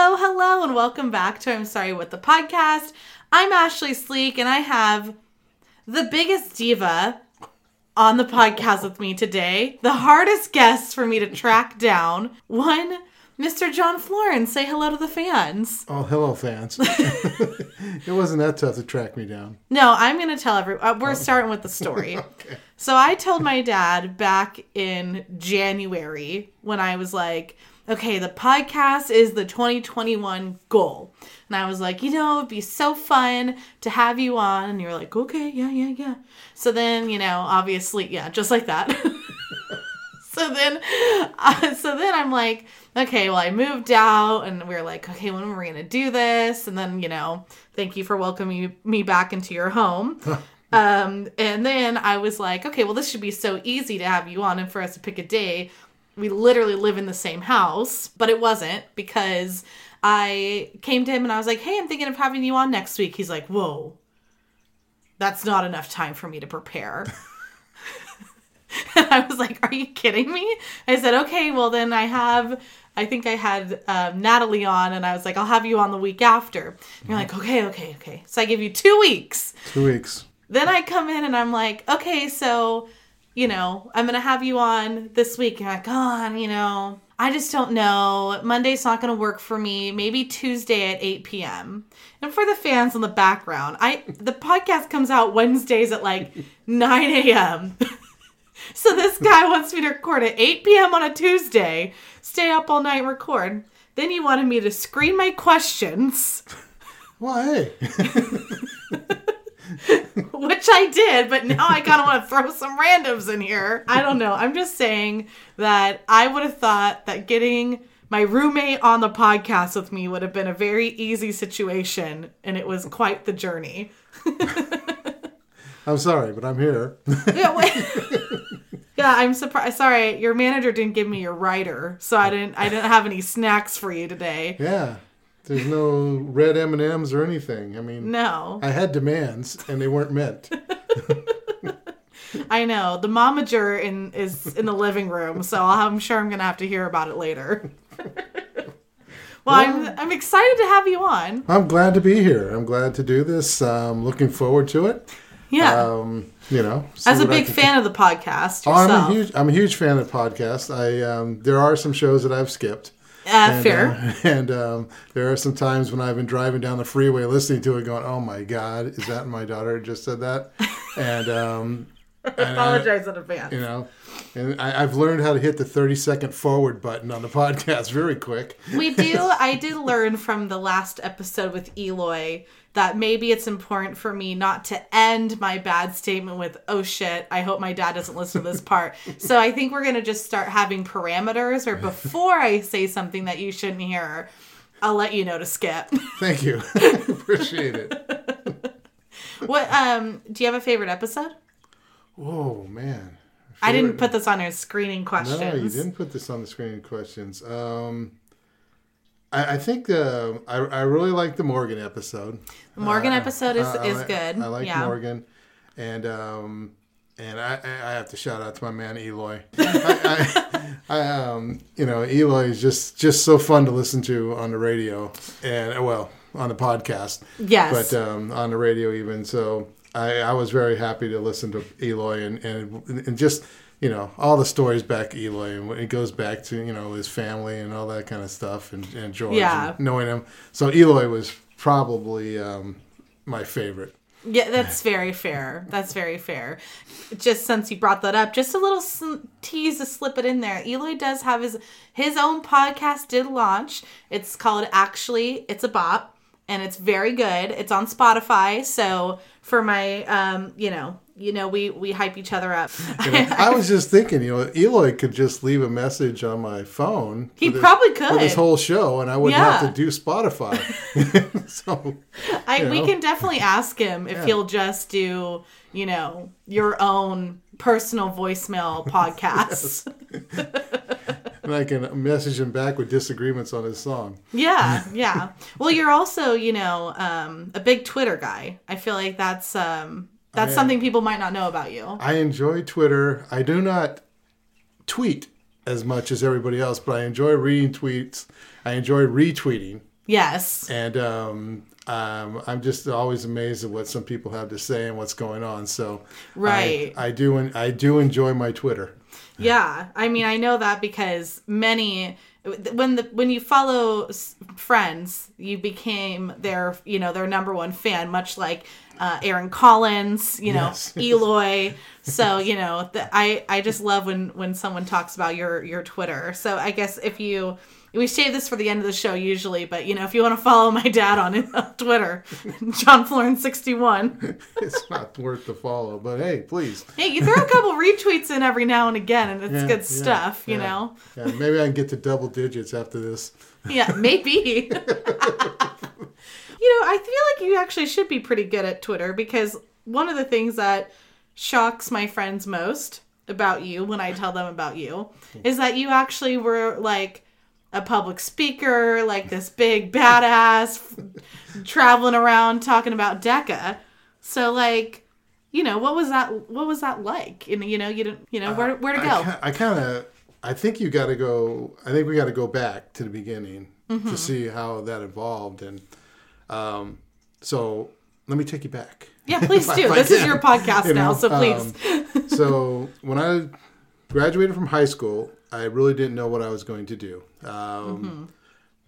Hello, hello, and welcome back to I'm Sorry What the Podcast. I'm Ashley Sleek, and I have the biggest diva on the podcast with me today, the hardest guest for me to track down, one Mr. John Floren. Say hello to the fans. Oh, hello, fans. it wasn't that tough to track me down. No, I'm going to tell everyone. Uh, we're starting with the story. Okay. So I told my dad back in January when I was like, okay, the podcast is the 2021 goal. And I was like, you know, it'd be so fun to have you on. And you're like, okay, yeah, yeah, yeah. So then, you know, obviously, yeah, just like that. so then, uh, so then I'm like, okay, well, I moved out and we are like, okay, when are we going to do this? And then, you know, thank you for welcoming me back into your home. Um, and then I was like, okay, well, this should be so easy to have you on and for us to pick a day. We literally live in the same house, but it wasn't because I came to him and I was like, hey, I'm thinking of having you on next week. He's like, whoa, that's not enough time for me to prepare. and I was like, are you kidding me? I said, okay, well, then I have. I think I had um, Natalie on, and I was like, I'll have you on the week after. And you're like, okay, okay, okay. So I give you two weeks. Two weeks. Then I come in and I'm like, okay, so, you know, I'm going to have you on this week. And you're like, oh, you know, I just don't know. Monday's not going to work for me. Maybe Tuesday at 8 p.m. And for the fans in the background, I the podcast comes out Wednesdays at like 9 a.m. so this guy wants me to record at 8 p.m. on a Tuesday, stay up all night and record. Then he wanted me to screen my questions. Well, hey. which I did, but now I kind of want to throw some randoms in here. I don't know. I'm just saying that I would have thought that getting my roommate on the podcast with me would have been a very easy situation, and it was quite the journey. I'm sorry, but I'm here. yeah, yeah, I'm surprised. Sorry, your manager didn't give me your writer, so I didn't. I didn't have any snacks for you today. yeah. There's no red M&Ms or anything. I mean, No, I had demands and they weren't met. I know the momager in is in the living room, so I'm sure I'm gonna have to hear about it later. well, I'm I'm excited to have you on. I'm glad to be here. I'm glad to do this. Um, looking forward to it. Yeah, Um, you know, as a big fan of the podcast Oh. I'm a huge, I'm a huge fan of the podcast. I um, there are some shows that I've skipped. Uh, And, fair. uh, and um, there are some times when I've been driving down the freeway listening to it, going, "Oh my God, is that my daughter just said that?" And um, uh, Apologize in advance. you know, and I, I've learned how to hit the thirty second forward button on the podcast very quick. we do i did learn from the last episode with eloy that maybe it's important for me not to end my bad statement with oh shit i hope my dad doesn't listen to this part. So i think we're going to just start having parameters or before i say something that you shouldn't hear i'll let you know to skip. Thank you, appreciate it. what um do you have a favorite episode? Oh man, i didn't put this on our screening questions No, you didn't put this on the screening Questions. Um, I, I think the I, I really like the Morgan episode. The Morgan episode is, I- is good I like yeah Morgan, and um, and I, I have to shout out to my man Eloy. I, I, um, you know, Eloy is just just so fun to listen to on the radio, and uh, well, on the podcast, yes but um, on the radio even. So I, I was very happy to listen to Eloy and and and just. You know all the stories back Eloy, and it goes back to you know his family and all that kind of stuff, and, and George, Yeah. and knowing him. So Eloy was probably um, my favorite. Yeah, that's very fair. That's very fair. Just since you brought that up, just a little tease to slip it in there. Eloy does have his his own podcast did launch. It's called Actually It's a Bop and it's very good. It's on Spotify. So for my um, you know, you know we we hype each other up. You know, I was just thinking, you know, Eloy could just leave a message on my phone. He this- probably with could. this whole show, and I wouldn't Yeah. have to do Spotify. so I, you we can definitely ask him if Yeah. he'll just do, you know, your own personal voicemail podcast. And I can message him back with disagreements on his song. Yeah, yeah. Well, you're also, you know, um, a big Twitter guy. I feel like that's um, that's I something people might not know about you. I enjoy Twitter. I do not tweet as much as everybody else, but I enjoy reading tweets. I enjoy retweeting, Yes. and um, um, I'm just always amazed at what some people have to say and what's going on. So, I- Right. I, do. I do enjoy my Twitter. Yeah, I mean, I know that because many when the when you follow friends, you became their you know their number one fan, much like uh, Aaron Collins, you know Yes. Eloy. So you know, the, I I just love when when someone talks about your your Twitter. So I guess if you we save this for the end of the show usually, but you know if you want to follow my dad on, on Twitter, John Floren sixty one. It's not worth the follow, but hey, please. Hey, you throw a couple retweets in every now and again, and it's Yeah, good yeah, stuff, you know. Yeah, maybe I can get to double digits after this. Yeah, maybe. you know, I feel like you actually should be pretty good at Twitter because one of the things that shocks my friends most about you when I tell them about you is that you actually were like a public speaker, like this big badass traveling around talking about DECA. So like, you know, what was that what was that like? And you know, you didn't you know, where where to go? Uh, I, kind of, I think you got to go. I think we got to go back to the beginning Mm-hmm. to see how that evolved, and um, so let me take you back. yeah, please do. I This is your podcast you now, so please. um, so when I graduated from high school, I really didn't know what I was going to do. Um, Mm-hmm.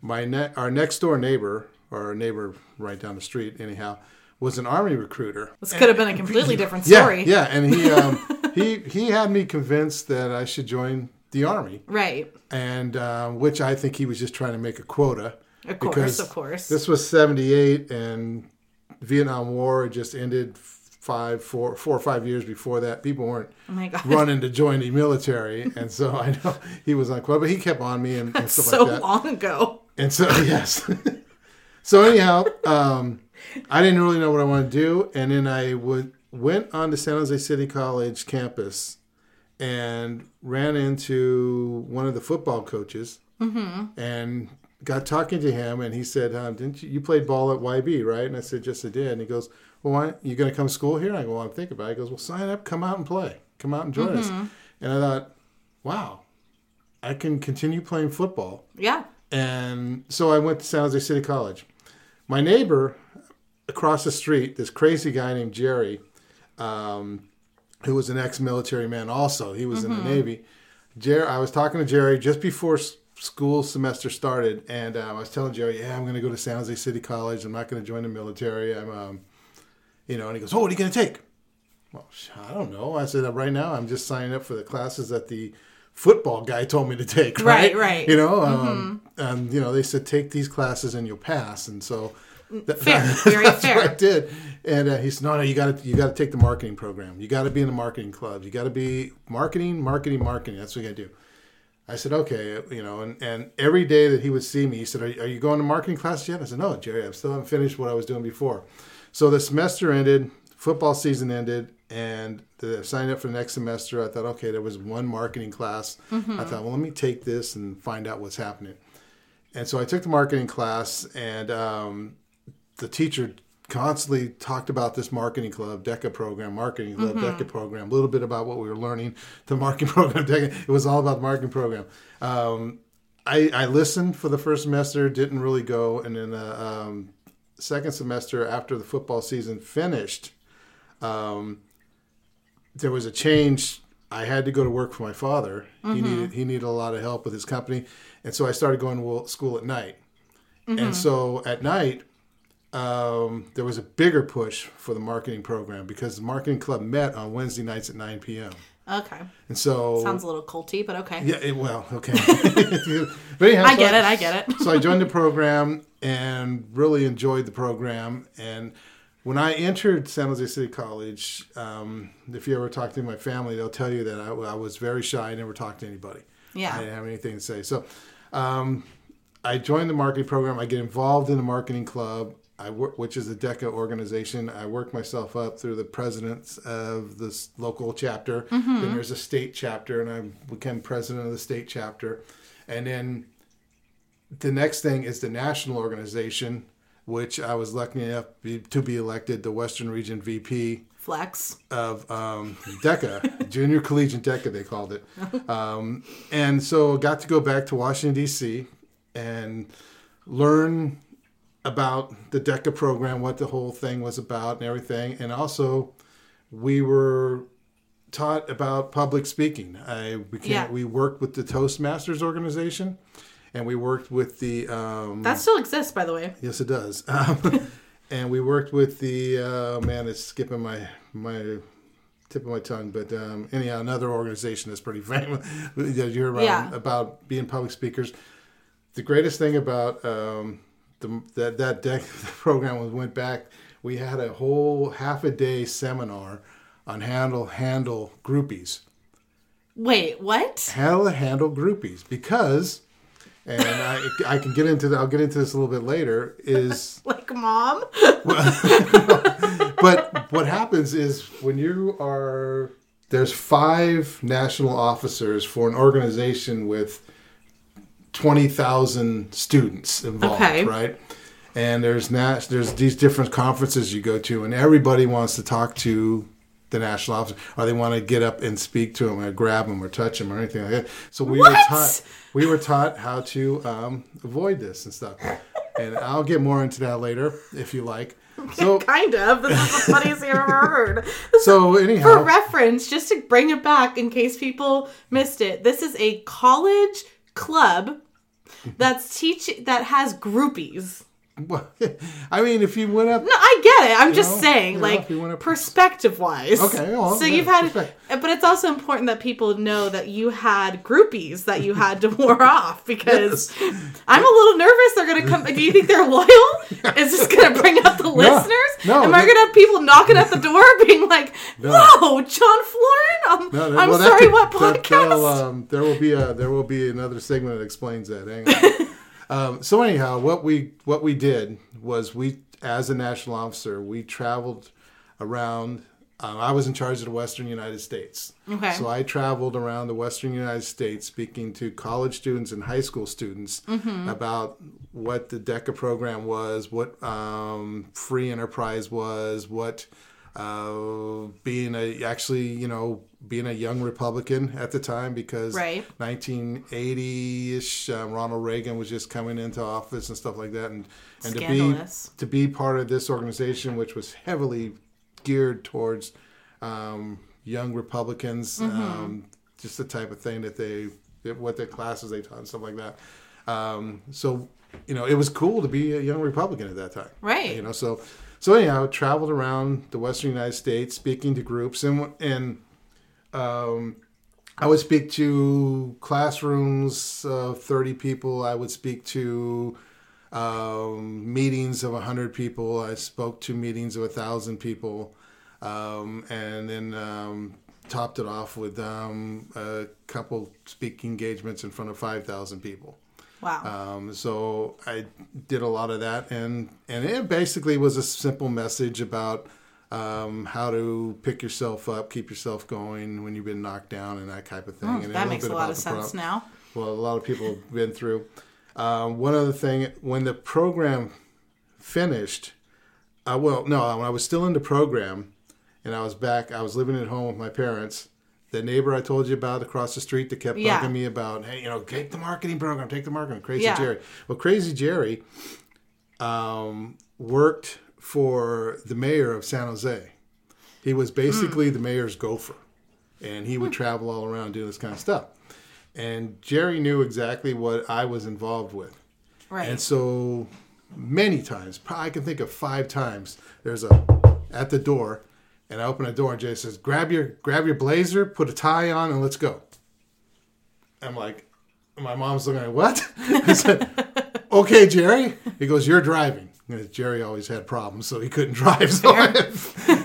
My ne- our next door neighbor, or our neighbor right down the street, anyhow, was an army recruiter. This could have been a completely different story. yeah, yeah. and he um, he he had me convinced that I should join the army, Right. and um, which I think he was just trying to make a quota. Of course, of course. This was '78, and Vietnam War just ended five, four, four or five years before that. People weren't oh running to join the military, and so I know he was on quota, but he kept on me and, and stuff so like that. So long ago. And so yes. so anyhow, um, I didn't really know what I wanted to do, and then I would went on to San Jose City College campus and ran into one of the football coaches and got talking to him, and he said, um, "Didn't you, you played ball at YB, right?" And I said, "Yes, I did." And he goes, "Well, why you going to come to school here?" I go, "Well, I'm thinking about it." He goes, "Well, sign up, come out and play, come out and join us." And I thought, "Wow, I can continue playing football." Yeah. And so I went to San Jose City College. My neighbor across the street, this crazy guy named Jerry, um, who was an ex-military man also. He was in the Navy. Jerry, I was talking to Jerry just before s- school semester started, and uh, I was telling Jerry, "Yeah, I'm going to go to San Jose City College. I'm not going to join the military. I'm, um, you know." And he goes, "Oh, what are you going to take?" Well, I don't know. I said, "Right now, I'm just signing up for the classes that the football guy told me to take." Right, Right, right. You know, um, and you know, they said take these classes and you'll pass, and so. that- Fair. Very that's fair. what I did, and uh, he said, "No, no, you got to you got to take the marketing program. You got to be in the marketing club. You got to be marketing, marketing, marketing. That's what you got to do." I said, "Okay," you know, and, and every day that he would see me, he said, "Are, are you going to marketing class yet?" I said, "No, Jerry, I still haven't finished what I was doing before." So the semester ended, football season ended, and the, I signed up for the next semester. I thought, okay, there was one marketing class. I thought, well, let me take this and find out what's happening. And so I took the marketing class, and um, the teacher constantly talked about this marketing club, DECA program, marketing club, DECA program, a little bit about what we were learning, the marketing program, DECA. It was all about the marketing program. Um, I, I listened for the first semester, didn't really go, and then the um, second semester after the football season finished, um, there was a change. I had to go to work for my father. He needed he needed a lot of help with his company, and so I started going to school at night. And so at night, um, there was a bigger push for the marketing program because the marketing club met on Wednesday nights at 9 p.m. Okay. And so Sounds a little culty, but okay. yeah, it, well, okay. but anyhow, I so get it. I get it. so I joined the program and really enjoyed the program. And when I entered San Jose City College, um, if you ever talk to my family, they'll tell you that I, I was very shy. I never talked to anybody. Yeah. I didn't have anything to say. So um, I joined the marketing program. I get involved in the marketing club. I work, which is a DECA organization. I work myself up through the presidents of this local chapter. Then there's a state chapter, and I became president of the state chapter. And then the next thing is the national organization, which I was lucky enough to be elected the Western Region VP Flex. of um, DECA, Junior Collegiate DECA, they called it. Um, and so got to go back to Washington, D.C. and learn about the DECA program, what the whole thing was about, and everything. And also, we were taught about public speaking. I became, Yeah. We worked with the Toastmasters organization, and we worked with the um, That still exists, by the way. Yes, it does. Um, and we worked with the uh, man. It's skipping my my tip of my tongue, but um, anyhow, another organization that's pretty famous. you hear about Yeah. about being public speakers. The greatest thing about um, the, that that deck program was went back. We had a whole half a day seminar on handle handle groupies Wait, what? to handle groupies because and I, I can get into the, I'll get into this a little bit later is Like mom? but what happens is when you are there's five national officers for an organization with 20,000 students involved Okay. right and there's nas- there's these different conferences you go to and everybody wants to talk to the national officer or they want to get up and speak to him or grab him or touch him or anything like that so we were taught we were taught how to um, avoid this and stuff and i'll get more into that later if you like so kind of. This is the funniest thing I've ever heard. so anyhow for reference, just to bring it back in case people missed it, this is a college club that's teach that has groupies. Well, I mean, if you went up, No, I get it. I'm just know, saying, you know, like if you wanna- perspective wise. Okay, well, so yeah, you've had, perspective. but it's also important that people know that you had groupies that you had to ward off because I'm a little nervous. They're gonna come. Do you think they're loyal? Is this gonna bring up the listeners? no, Am I gonna have people knocking at the door, being like, "Whoa, John Floren? Um, No, I'm well, sorry, could- what podcast?" that'll, um, there will be a there will be another segment that explains that. Hang on. Um, so anyhow, what we what we did was we, as a national officer, we traveled around. Um, I was in charge of the Western United States. Okay. So I traveled around the Western United States speaking to college students and high school students Mm-hmm. about what the DECA program was, what um, free enterprise was, what uh, being a actually you know being a young Republican at the time because Right. 1980ish uh, Ronald Reagan was just coming into office and stuff like that, and and to be to be part of this organization, which was heavily geared towards um, young Republicans, Mm-hmm. um, just the type of thing that they, what their classes they taught and stuff like that. Um, so, you know, it was cool to be a young Republican at that time. Right. You know, so, so anyhow, traveled around the Western United States speaking to groups and, and, um, I would speak to classrooms of 30 people. I would speak to um, meetings of 100 people. I spoke to meetings of 1,000 people. Um, and then um, topped it off with um, a couple speaking engagements in front of 5,000 people. Wow. Um, so I did a lot of that, and and it basically was a simple message about um, how to pick yourself up, keep yourself going when you've been knocked down, and that type of thing. and Oh, that makes a lot of sense pro- now. Well, a lot of people have been through. Um, one other thing, when the program finished, uh, well, no, when I was still in the program, and I was back, I was living at home with my parents. The neighbor I told you about across the street that kept Yeah. bugging me about, hey, you know, take the marketing program, take the marketing, Crazy Yeah. Jerry. Well, Crazy Jerry um, worked for the mayor of San Jose. He was basically Hmm. the mayor's gopher, and he would travel all around doing this kind of stuff. And Jerry knew exactly what I was involved with. Right. And so many times, I can think of five times, there's a at the door, and I open the door and Jay says, Grab your grab your blazer, put a tie on, and let's go. I'm like, my mom's looking at what? I said, Okay, Jerry. He goes, You're driving. And Jerry always had problems, so he couldn't drive. So,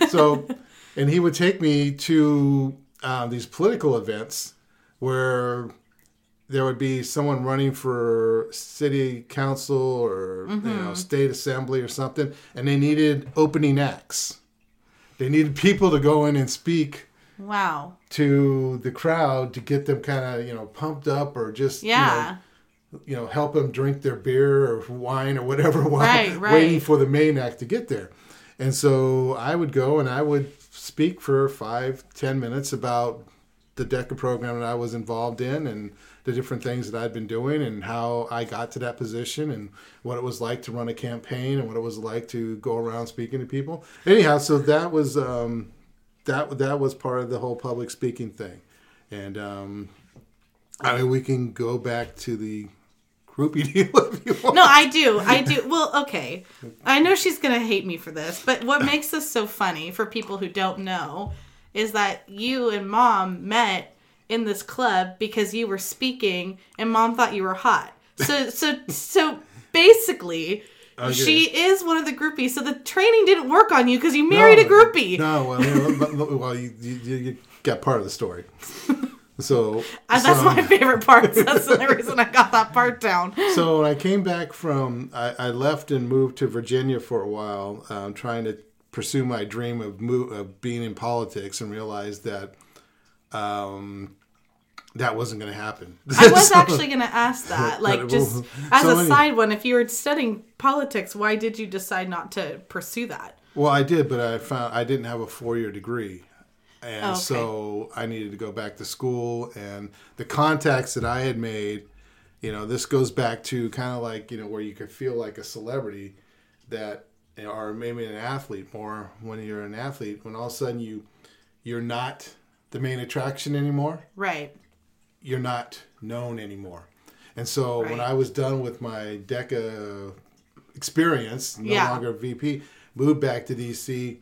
so and he would take me to uh, these political events where there would be someone running for city council or you know state assembly or something, and they needed opening acts. They needed people to go in and speak wow. to the crowd to get them kind of you know pumped up or just Yeah. you know, you know help them drink their beer or wine or whatever while Right, right. waiting for the main act to get there. And so I would go and I would speak for five, ten minutes about the DECA program that I was involved in and the different things that I'd been doing and how I got to that position and what it was like to run a campaign and what it was like to go around speaking to people. Anyhow, so that was um, that that was part of the whole public speaking thing, and um, I mean we can go back to the groupie deal if you want. No, I do. I do. Well, okay. I know she's going to hate me for this, but what makes this so funny for people who don't know is that you and mom met in this club because you were speaking and mom thought you were hot. So so so basically Okay. she is one of the groupies. So the training didn't work on you because you married a groupie. No, well, you know, but- but- well, you, you, you got part of the story. So Uh, that's so- my favorite part. That's the only reason I got that part down. so when I came back from, I, I left and moved to Virginia for a while, um, trying to pursue my dream of mo- of being in politics, and realized that um, that wasn't going to happen. I was So- actually going to ask that. Like, just as so a any- side one, if you were studying politics, why did you decide not to pursue that? Well, I did, but I found I didn't have a four year degree. And Oh, okay. so I needed to go back to school. And the contacts that I had made, you know, this goes back to kind of like, you know, where you could feel like a celebrity that, or maybe an athlete more when you're an athlete, when all of a sudden you, you're not the main attraction anymore Right. you're not known anymore. And so when I was done with my DECA experience, no Yeah. longer VP, moved back to DC,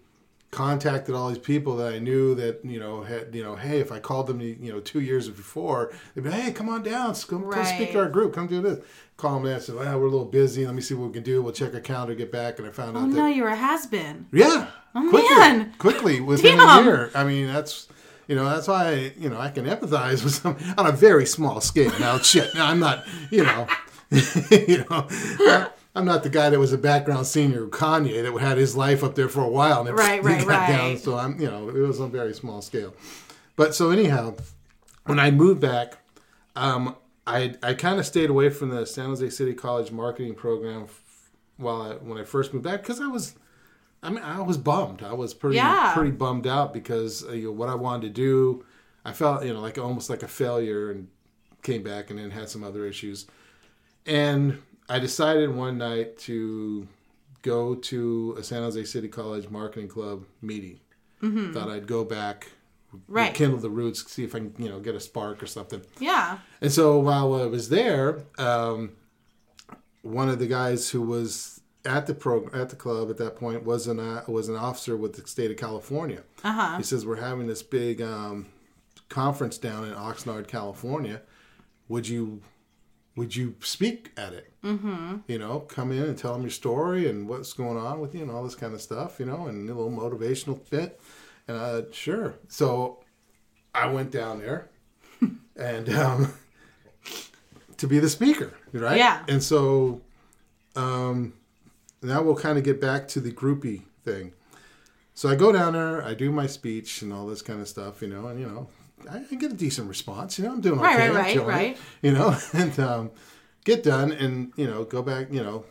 contacted all these people that I knew that, you know, had, you know, hey, if I called them, you know, two years before, they'd be, hey, come on down, come, come speak to our group, come do this. Call them and say, ah, well, we're a little busy. Let me see what we can do. We'll check our calendar, get back. And I found Oh, out that no, you're a has been. yeah. Oh, quickly, man. Quickly, within Damn. a year. I mean, that's you know, that's why I, you know I can empathize with some on a very small scale. Now, shit. Now, I'm not, you know, you know, I'm not the guy that was a background senior of Kanye that had his life up there for a while and it Right, right, got down. So I'm, you know, it was on a very small scale. But so anyhow, when I moved back, um, I I kind of stayed away from the San Jose City College marketing program f- while I, when I first moved back because I was I mean, I was bummed. I was pretty Yeah. pretty bummed out because uh, you know, what I wanted to do, I felt you know like almost like a failure, and came back and then had some other issues, and I decided one night to go to a San Jose City College Marketing Club meeting. Thought I'd go back, Mm-hmm. Right. kindle the roots, see if I can you know get a spark or something. Yeah. And so while I was there, um, one of the guys who was at the program at the club at that point was an uh, was an officer with the state of California. Uh huh. He says we're having this big um, conference down in Oxnard, California. Would you would you speak at it? Mm-hmm. You know, come in and tell them your story and what's going on with you and all this kind of stuff. You know, and a little motivational bit. And uh, sure. So I went down there and um, to be the speaker, right? Yeah. And so um, now we'll kind of get back to the groupie thing. So I go down there, I do my speech and all this kind of stuff, you know, and you know, I, I get a decent response. You know, I'm doing okay. Right, right, I'm right, it, right. you know, and um, get done and you know go back. You know,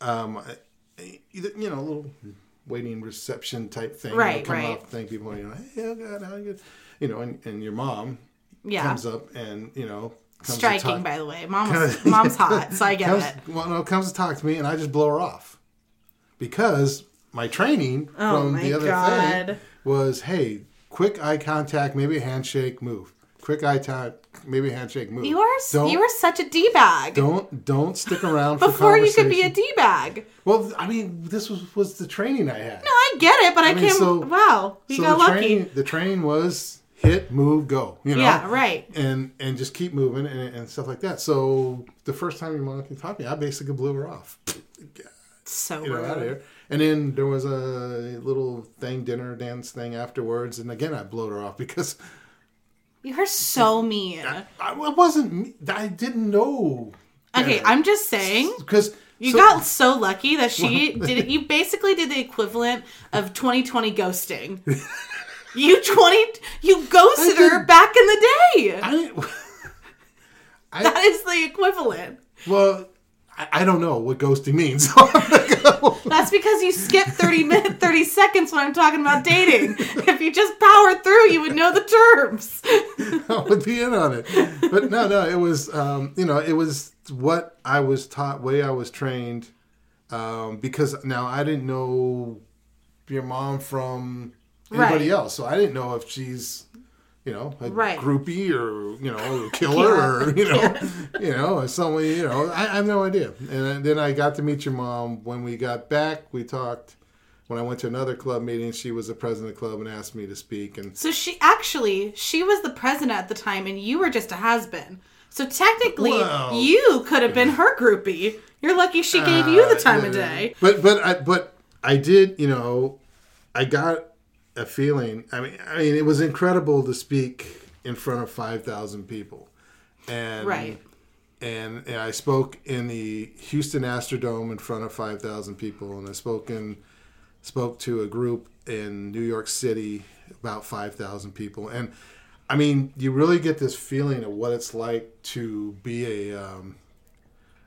um, either you know a little waiting reception type thing. Right, you know, come right. up, thank people. You know, hey, oh God, how you? good?" You know, and, and your mom Yeah. comes up and you know comes to Striking, by the way. Mom's Kinda- mom's hot, so I get comes, it. Well, no, comes to talk to me, and I just blow her off because my training Oh from the other God. thing was, hey, quick eye contact, maybe a handshake, move. Quick eye contact, maybe a handshake, move. You are don't, you are such a d bag. don't don't stick around for Before you could be a d bag. Well, I mean, this was was the training I had. No, I get it, but I, mean, can't. so- wow, you so got the lucky. training the training was hit, move, go. You know. Yeah, right. and and just keep moving and, and stuff like that. So the first time your mom came talk to me, I basically blew her off. So know, out of here. And then there was a little thing, dinner dance thing afterwards, and again I blew her off because You are so mean. I, I wasn't. I didn't know. Okay, I'm just saying. because You got so lucky that she did it. You basically did the equivalent of 2020 ghosting. you 20 you ghosted her back in the day. I, I that is the equivalent. well, I, I don't know what ghosting means. So. That's because you skip 30 minutes, 30 seconds when I'm talking about dating. If you just power through, you would know the terms. I would be in on it. But no, no, it was, um, you know, it was what I was taught, way I was trained. Um, because now I didn't know your mom from anybody Right. else, so I didn't know if she's, you know, a Right. groupie or you know, a killer or you know, you know, or someone. You know, I, I have no idea. And then I got to meet your mom when we got back. We talked. When I went to another club meeting, she was the president of the club and asked me to speak. And So she actually, she was the president at the time and you were just a has-been. So technically, Well- you could have been her groupie. You're lucky she gave you the uh, time of day. But but I but I did you know I got a feeling. I mean I mean it was incredible to speak in front of five thousand people, and Right. And, and I spoke in the Houston Astrodome in front of five thousand people, and I spoke in spoke to a group in New York City about five thousand people, and I mean you really get this feeling of what it's like to be a um,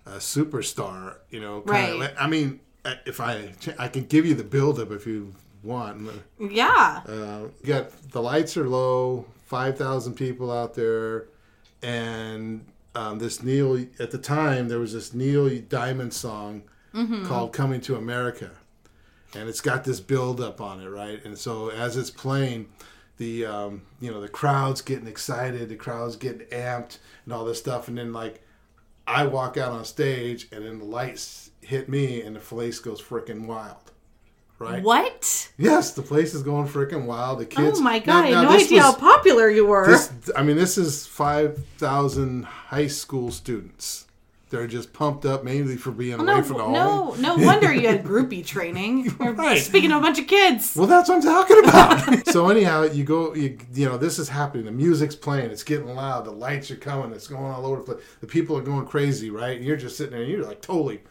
a superstar, you know. Right. like- I mean, if I I can give you the buildup if you want. Yeah. Uh, got the lights are low, five thousand people out there, and um, this Neil at the time there was this Neil Diamond song called "Coming to America," and it's got this buildup on it, right? And so as it's playing. The um, you know the crowd's getting excited, the crowd's getting amped, and all this stuff, and then like I walk out on stage and then the lights hit me and the place goes freaking wild. Right? What? Yes, the place is going freaking wild. The kids. oh my Now- god, I now had no idea was- how popular you were. This, I mean, this is 5,000 high school students. They're just pumped up mainly for being oh, no, away from home. no, no wonder you had groupie training. Right. speaking to a bunch of kids. Well, that's what I'm talking about. so anyhow, you go, you, you know, this is happening. The music's playing. It's getting loud. The lights are coming. It's going all over the place. The people are going crazy, right? And you're just sitting there. and You're like totally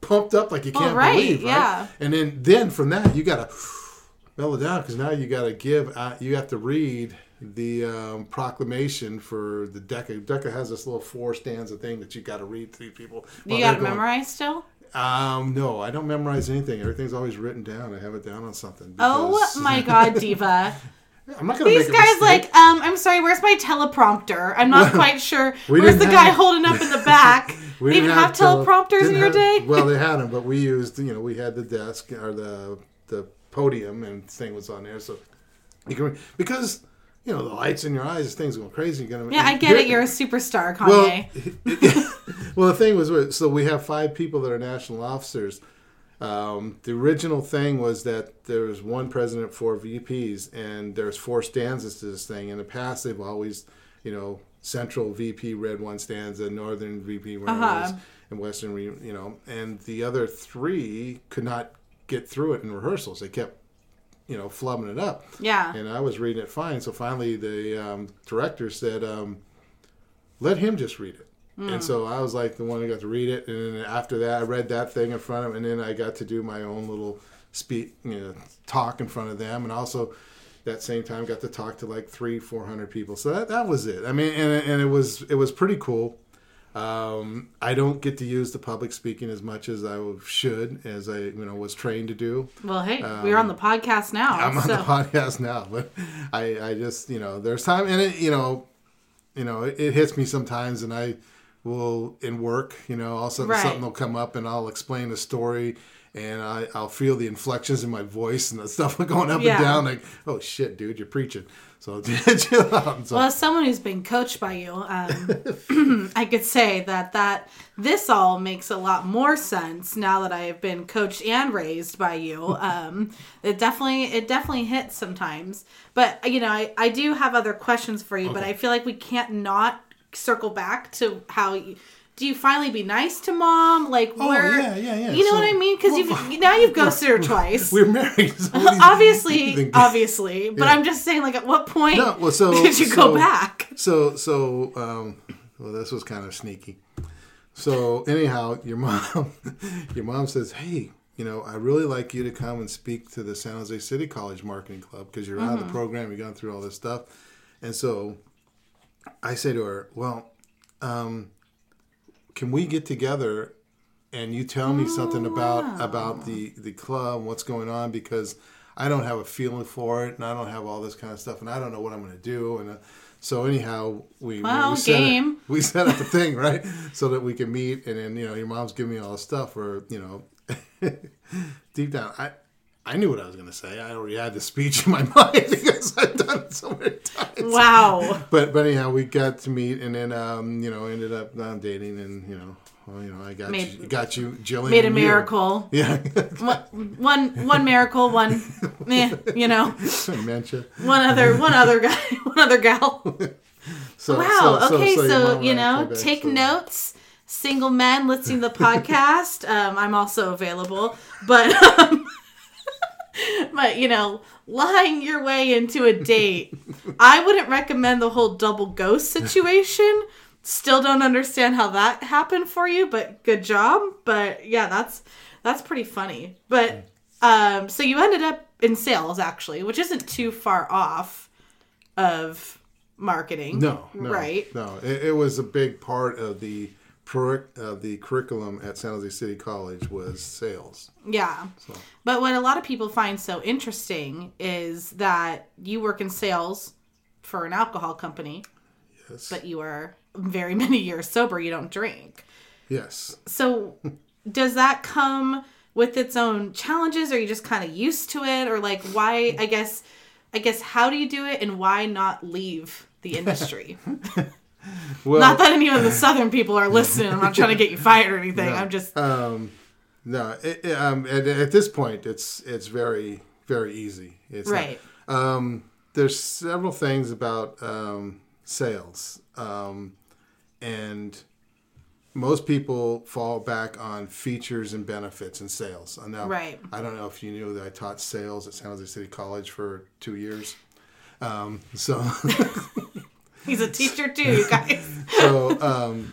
pumped up, like you can't right, believe, right? yeah. And then, then from that, you gotta mellow down because now you gotta give. Uh, you have to read the um, proclamation for the DECA. DECA has this little four stanza thing that you got to read to these people. You got to memorized still? Um, no, I don't memorize anything. Everything's always written down. I have it down on something. Oh my god, Diva. I'm not gonna These guys like, um, I'm sorry, where's my teleprompter? I'm not quite sure. Where's the guy have- holding up in the back? We even didn't have, tele- teleprompters in didn't your have- day? Well, they had them, but we used, you know, we had the desk or the the podium and thing was on there, so you can because you know the lights in your eyes, thing's going crazy. You're gonna yeah, I get it. You're a superstar, Kanye. well, well, the thing was, so we have five people that are national officers. Um, the original thing was that there was one president, four VPs, and there's four stanzas to this thing. In the past, they've always, you know, Central VP read one stanza, Northern VP read Uh-huh. and Western, you know, and the other three could not get through it in rehearsals. They kept, you know, flubbing it up yeah. and I was reading it fine. So finally, the um, director said, um, "Let him just read it." And so I was like the one who got to read it, and then after that, I read that thing in front of him, and then I got to do my own little speak, you know, talk in front of them, and also that same time got to talk to like three, four hundred people. So that that was it. I mean, and and it was it was pretty cool. Um, I don't get to use the public speaking as much as I should, as I you know was trained to do. Well, hey, we're on the podcast now. I'm on so. the podcast now, but I, I just, you know, there's time and it, you know, you know, it, it hits me sometimes, and I will in work, you know, all of a sudden Right. something will come up, and I'll explain a story, and I, I'll feel the inflections in my voice and the stuff going up Yeah. and down, like, oh shit, dude, you're preaching. So, chill out. So, Well, as someone who's been coached by you, um, I could say that that this all makes a lot more sense now that I have been coached and raised by you. Um, it definitely it definitely hits sometimes, but you know I, I do have other questions for you, but I feel like we can't not circle back to how. You, do you finally be nice to mom? Like Oh, where? yeah, yeah, yeah. You know So- what I mean? Because you've now you've ghosted her twice. we're married. So you- obviously, obviously, but Yeah. I'm just saying, like, at what point No, well, so- did you so- go back? So so um, well, this was kind of sneaky. So anyhow, your mom, your mom says, "Hey, you know, I really like you to come and speak to the San Jose City College Marketing Club because you're out of the program, you've gone through all this stuff." And so I say to her, "Well, um, can we get together and you tell me something Oh, about about the the club, what's going on, because I don't have a feeling for it, and I don't have all this kind of stuff, and I don't know what I'm going to do, and. Uh, so anyhow, we Well, we set game. Up, we set up the thing right so that we can meet, and then you know your mom's giving me all the stuff, or you know, deep down, I I knew what I was going to say. I already had the speech in my mind because I've done it so many times. Wow. But but anyhow, we got to meet, and then um, you know ended up uh, dating, and you know, well, you know, I got Made- you, got you, Jillian, Made a and you. miracle. Yeah, One, one, miracle. One, eh, you know, dementia. one other, one other guy, one other gal. So, Wow. so- okay, so so, you know, back, take notes. Single men listening to the podcast. Um, I'm also available, but um, but you know, lying your way into a date, I wouldn't recommend the whole double ghost situation. Still don't understand how that happened for you, but good job. But yeah, that's that's pretty funny. But um, so you ended up in sales actually, which isn't too far off of marketing. No, no, right? No, it, it was a big part of the of uh, the curriculum at San Jose City College was sales. Yeah. But what a lot of people find so interesting is that you work in sales for an alcohol company, Yes, but you are very many years sober. You don't drink. yes. So does that come with its own challenges? Or are you just kind of used to it? Or like why? I guess. I guess how do you do it, and why not leave the industry? Well, not that any of the southern people are listening. I'm not trying to get you fired or anything. I'm just um, no. It, it, um, at, at this point, it's it's very very easy. It's not- right. Um, there's several things about um, sales, um, and most people fall back on features and benefits in sales. And now, Right. I don't know if you knew that I taught sales at San Jose City College for two years. Um, so, He's a teacher too, you guys. so, um,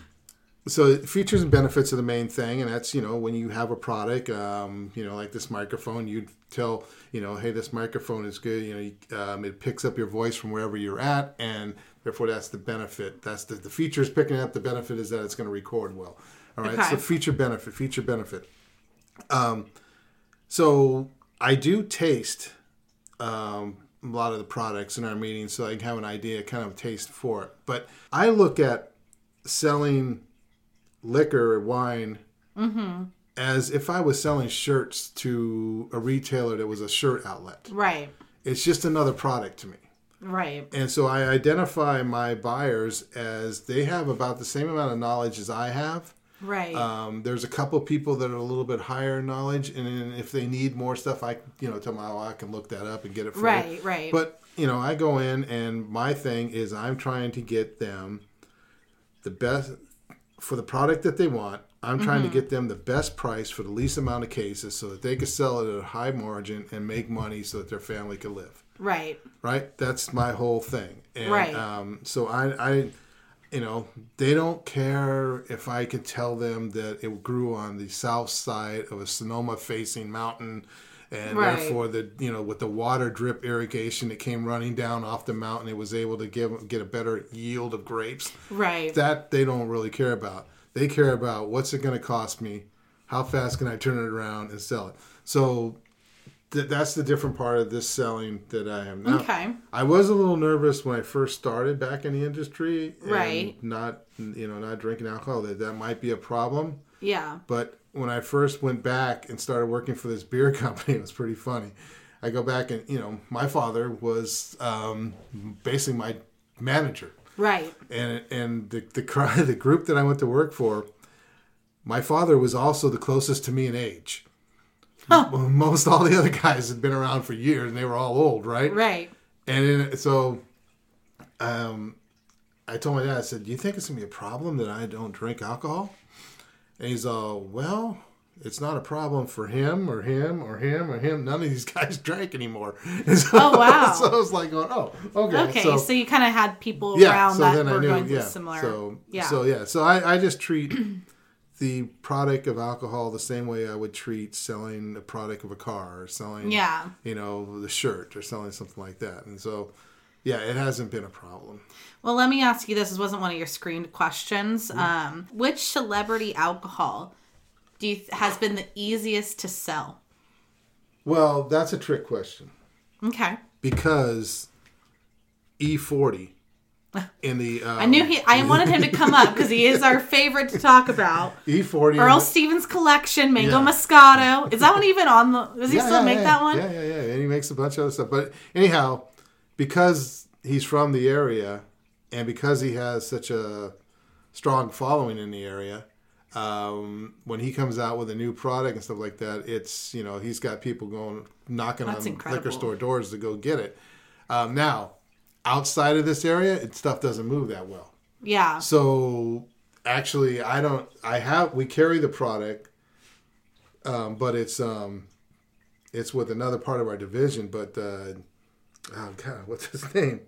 so features and benefits are the main thing, and that's you know when you have a product, um, you know like this microphone, you'd tell you know, hey, this microphone is good. You know, you, um, it picks up your voice from wherever you're at, and therefore that's the benefit. That's the the feature is picking up. The benefit is that it's going to record well. All right, Okay. so feature benefit, feature benefit. Um, so I do taste um, a lot of the products in our meetings, so I can have an idea, kind of taste for it. But I look at selling liquor or wine mm-hmm. as if I was selling shirts to a retailer that was a shirt outlet. Right. It's just another product to me. Right. And so I identify my buyers as they have about the same amount of knowledge as I have. Right. Um, there's a couple people that are a little bit higher in knowledge, and then if they need more stuff, I you know tell them oh, I can look that up and get it for you. right. Right. But you know, I go in and my thing is I'm trying to get them the best for the product that they want. I'm trying Mm-hmm. to get them the best price for the least amount of cases so that they can sell it at a high margin and make money so that their family can live. right. Right? That's my whole thing. And, Right. Um, so I, I, you know, they don't care if I could tell them that it grew on the south side of a Sonoma facing mountain. And Right. therefore, the you know, with the water drip irrigation that came running down off the mountain, it was able to give get a better yield of grapes. Right. That they don't really care about. They care about what's it going to cost me, how fast can I turn it around and sell it. So th- that's the different part of this selling that I am now. Okay. I was a little nervous when I first started back in the industry, and Right. Not you know not drinking alcohol that that might be a problem. Yeah. But when I first went back and started working for this beer company, it was pretty funny. I go back and you know my father was um, basically my manager Right. and and the the the group that I went to work for, my father was also the closest to me in age. Most all the other guys had been around for years, and they were all old, right? Right. And then, so, um, I told my dad, I said, "Do you think it's gonna be a problem that I don't drink alcohol?" And he's all, "Well." It's not a problem for him or him or him or him. None of these guys drank anymore. And so, Oh, wow. So I was like, going, "Oh, okay." Okay. So, so you kind of had people around that were going through similar. So yeah. So yeah. So I, I just treat the product of alcohol the same way I would treat selling a product of a car or selling Yeah. you know the shirt or selling something like that. And so yeah, it hasn't been a problem. Well, let me ask you this. This wasn't one of your screened questions. Mm-hmm. Um, which celebrity alcohol do you has been the easiest to sell? Well, that's a trick question Okay. because E40 in the um, I knew he. I wanted him to come up because he is our favorite to talk about. E40 Earl Stevens collection, Mango Yeah. Moscato. Is that one even on the? Does he Yeah, still yeah, make that one? Yeah, yeah, yeah. And he makes a bunch of other stuff. But anyhow, because he's from the area and because he has such a strong following in the area, um, when he comes out with a new product and stuff like that, it's you know he's got people going knocking That's on incredible. liquor store doors to go get it. Um, now, outside of this area, it, stuff doesn't move that well. Yeah. So actually, I don't. I have. We carry the product, um, but it's um, it's with another part of our division. But uh, oh god, what's his name?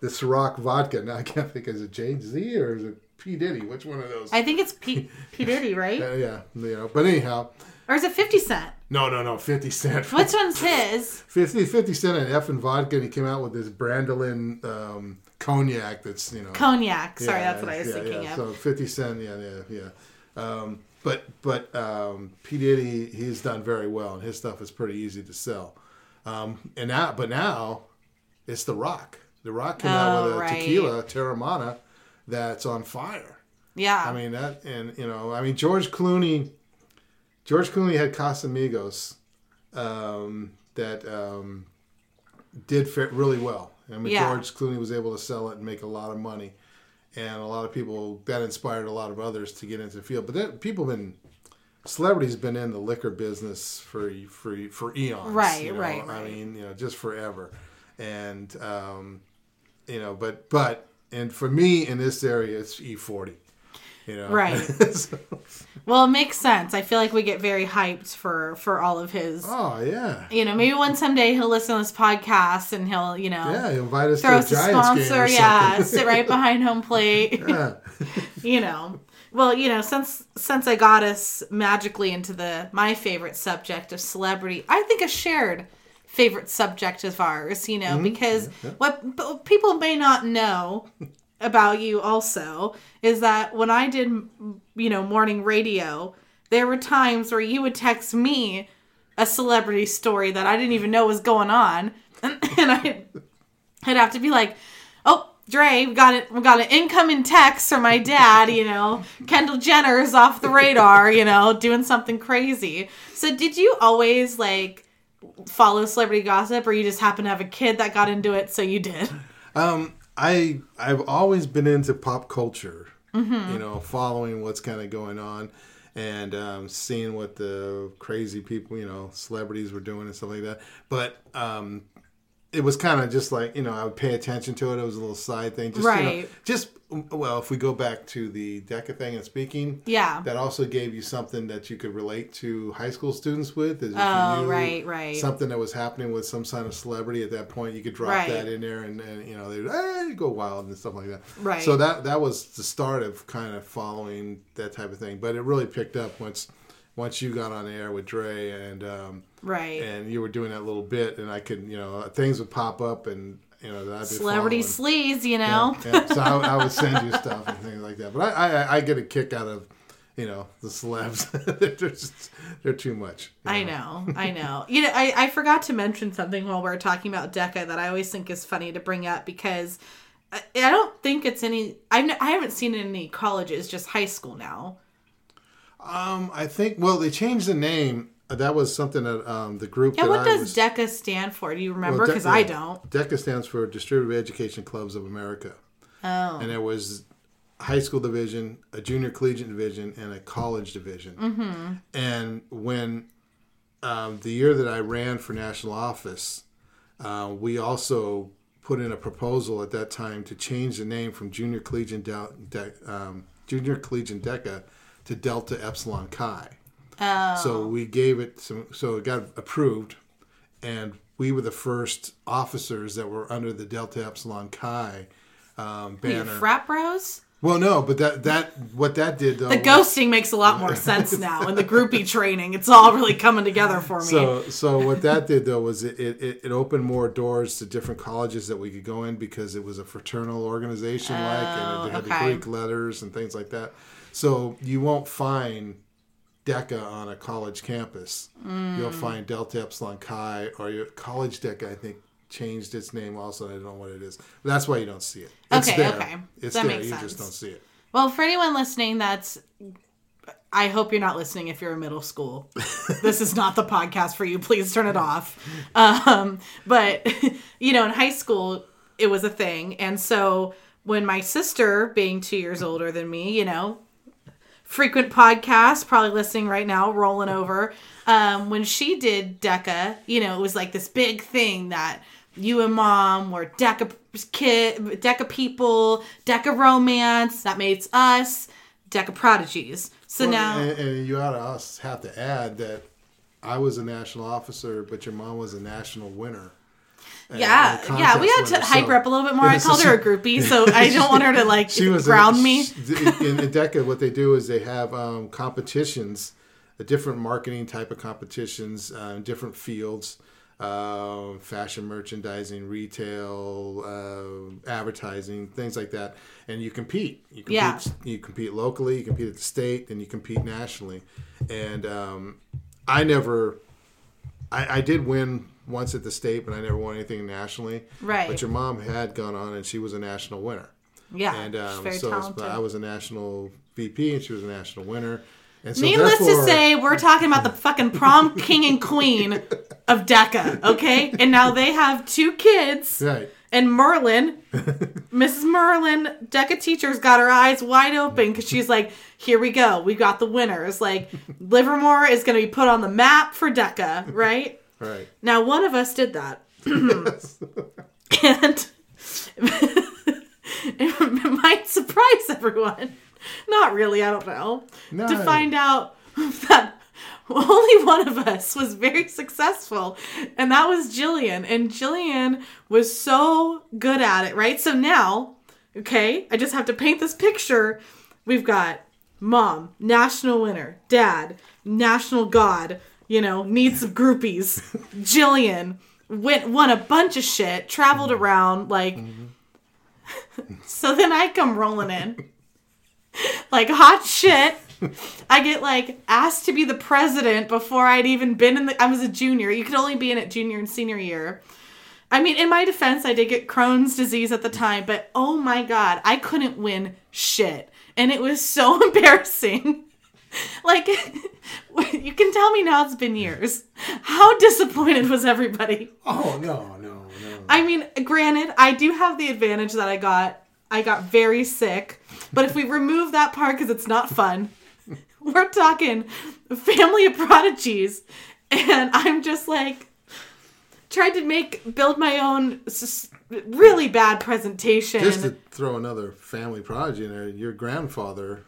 The Ciroc vodka. Now I can't think. Is it James Z or is it P Diddy? Which one of those? I think it's P, P Diddy, right? Uh, yeah, you know. But anyhow, Or is it Fifty Cent? no, no, no. Fifty Cent. Which one's his? 50, 50 Cent and F and vodka. And he came out with this Brandolin um, cognac. That's you know. Cognac. Sorry, Yeah, that's what I was yeah, thinking yeah. of. So fifty cent, yeah, yeah, yeah. Um, but but um, P Diddy, he's done very well, and his stuff is pretty easy to sell. Um, and now, but now, it's the Rock. The Rock came out with Oh, a right. tequila Teremana that's on fire. yeah. I mean that, and you know, I mean George Clooney. George Clooney had Casamigos um, that um, did fit really well. I mean, Yeah. George Clooney was able to sell it and make a lot of money, and a lot of people that inspired a lot of others to get into the field. But that, people have been celebrities been in the liquor business for for for eons. Right, you know? right, I mean, you know, just forever, and um, you know, but but and for me in this area, it's E forty. You know, Right. So- well, it makes sense. I feel like we get very hyped for for all of his. oh yeah, You know, maybe one someday he'll listen to this podcast and he'll, you know, yeah. he'll Invite us throw to a us a Giants game sponsor. or Yeah, sit right behind home plate. yeah. you know well you know since since i got us magically into the my favorite subject of celebrity i think a shared favorite subject of ours you know Mm-hmm. because what but people may not know about you also is that when i did you know morning radio there were times where you would text me a celebrity story that i didn't even know was going on and, and i I'd have to be like, "Oh, Dre, we got it. We got an incoming text from my dad. You know, Kendall Jenner's off the radar. You know, doing something crazy." So, did you always like follow celebrity gossip, or you just happen to have a kid that got into it, so you did? Um, I I've always been into pop culture. Mm-hmm. You know, following what's kind of going on, and um, seeing what the crazy people, you know, celebrities were doing and stuff like that. But um, it was kind of just like you know, I would pay attention to it. It was a little side thing, just you know, Right. just well, if we go back to the DECA thing and speaking, Yeah. that also gave you something that you could relate to high school students with. Is Oh, right, right. Something that was happening with some kind of celebrity at that point, you could drop Right. that in there, and, and you know they'd hey, go wild and stuff like that. Right. So that that was the start of kind of following that type of thing. But it really picked up once once you got on air with Dre and um, Right. and you were doing that little bit, and I could you know things would pop up and. You know, that I'd be Celebrity following. sleaze, you know. Yeah, yeah. So I, I would send you stuff and things like that. But I, I, I get a kick out of, you know, the celebs. they're just, they're too much. you I know, I know. You know, I, I forgot to mention something while we are talking about DECA that I always think is funny to bring up because I, I don't think it's any. I've I haven't seen it in any colleges, just high school now. Um, I think. Well, they changed the name. That was something that um, the group. Yeah, what I does was, DECA stand for? Do you well, remember? De- Because I don't. DECA stands for Distributive Education Clubs of America, Oh, and there was high school division, a junior collegiate division, and a college division. Mm-hmm. And when um, the year that I ran for national office, uh, we also put in a proposal at that time to change the name from Junior Collegiate Del- De- um, Junior Collegiate DECA to Delta Epsilon Chi. Oh, So we gave it some. So it got approved, and we were the first officers that were under the Delta Epsilon Chi um, banner. frat bros. well, no, but that that what that did though. The was- ghosting makes a lot more sense now. In the groupie training, it's all really coming together for me. So, so what that did though was it, it, it opened more doors to different colleges that we could go in because it was a fraternal organization like and it had Oh, okay. the Greek letters and things like that. So you won't find DECA on a college campus, you'll find Delta Epsilon Chi or your college DECA. I think changed its name also. I don't know what it is. That's why you don't see it. It's Okay, there. okay. It's That there. makes you sense. just don't see it. Well, for anyone listening, that's. I hope you're not listening if you're in middle school. this is not the podcast for you. Please turn it off. Um, but, you know, in high school, it was a thing. And so when my sister, being two years older than me, you know, frequent podcast, probably listening right now, rolling over. Um, when she did DECA, you know, it was like this big thing that you and mom were DECA kid, DECA people, DECA romance. That makes us DECA prodigies. So Well, now, and, and you ought to also have to add that I was a national officer, but your mom was a national winner. Yeah, yeah, we had to hype so- her up a little bit more. I so called her a groupie, so I don't want her to like she was a- ground me. in, DECA, what they do is they have um, competitions, a different marketing type of competitions, uh, different fields, uh, fashion merchandising, retail, uh, advertising, things like that, and you compete. You compete. Yeah. You compete locally. You compete at the state, and you compete nationally. And um, I never. I, I did win once at the state, but I never won anything nationally. Right. But your mom had gone on, and she was a national winner. Yeah, And um, so talented. I was a national VP, and she was a national winner. And so Needless to say, we're talking about the fucking prom king and queen of DECA, okay? And now they have two kids. right? And Merlin, Mrs. Merlin, DECA teacher's got her eyes wide open because she's like, here we go. We got the winners. Like, Livermore is going to be put on the map for DECA, right? Right. Now, one of us did that. and it might surprise everyone. Not really, I don't know. No. To find out that only one of us was very successful, and that was Jillian. And Jillian was so good at it, right? So now, okay, I just have to paint this picture. We've got mom, national winner, dad, national god, you know, needs some groupies. Jillian went won a bunch of shit, traveled mm-hmm. around like mm-hmm. so then I come rolling in. Like hot shit. I get like asked to be the president before I'd even been in the I was a junior. You could only be in it junior and senior year. I mean, in my defense, I did get Crohn's disease at the time, but oh my god, I couldn't win shit. And it was so embarrassing. Like, you can tell me now it's been years. How disappointed was everybody? Oh no, no, no. I mean, granted, I do have the advantage that I got I got very sick, but if we remove that part because it's not fun, we're talking family of prodigies, and I'm just like tried to make build my own really bad presentation. Just to throw another family prodigy in there, your grandfather,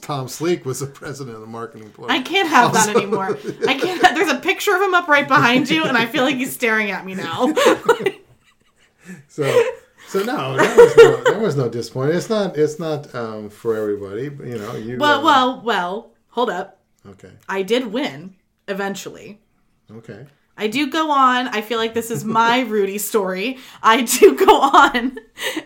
Tom Sleek, was the president of the marketing board. I can't have that anymore. I can't. There's a picture of him up right behind you, and I feel like he's staring at me now. So, so no, there was no, there was no disappointment. It's not, it's not um, for everybody. You know, you. well, uh, well, well. Hold up. Okay, I did win eventually. okay. I do go on. I feel like this is my Rudy story. I do go on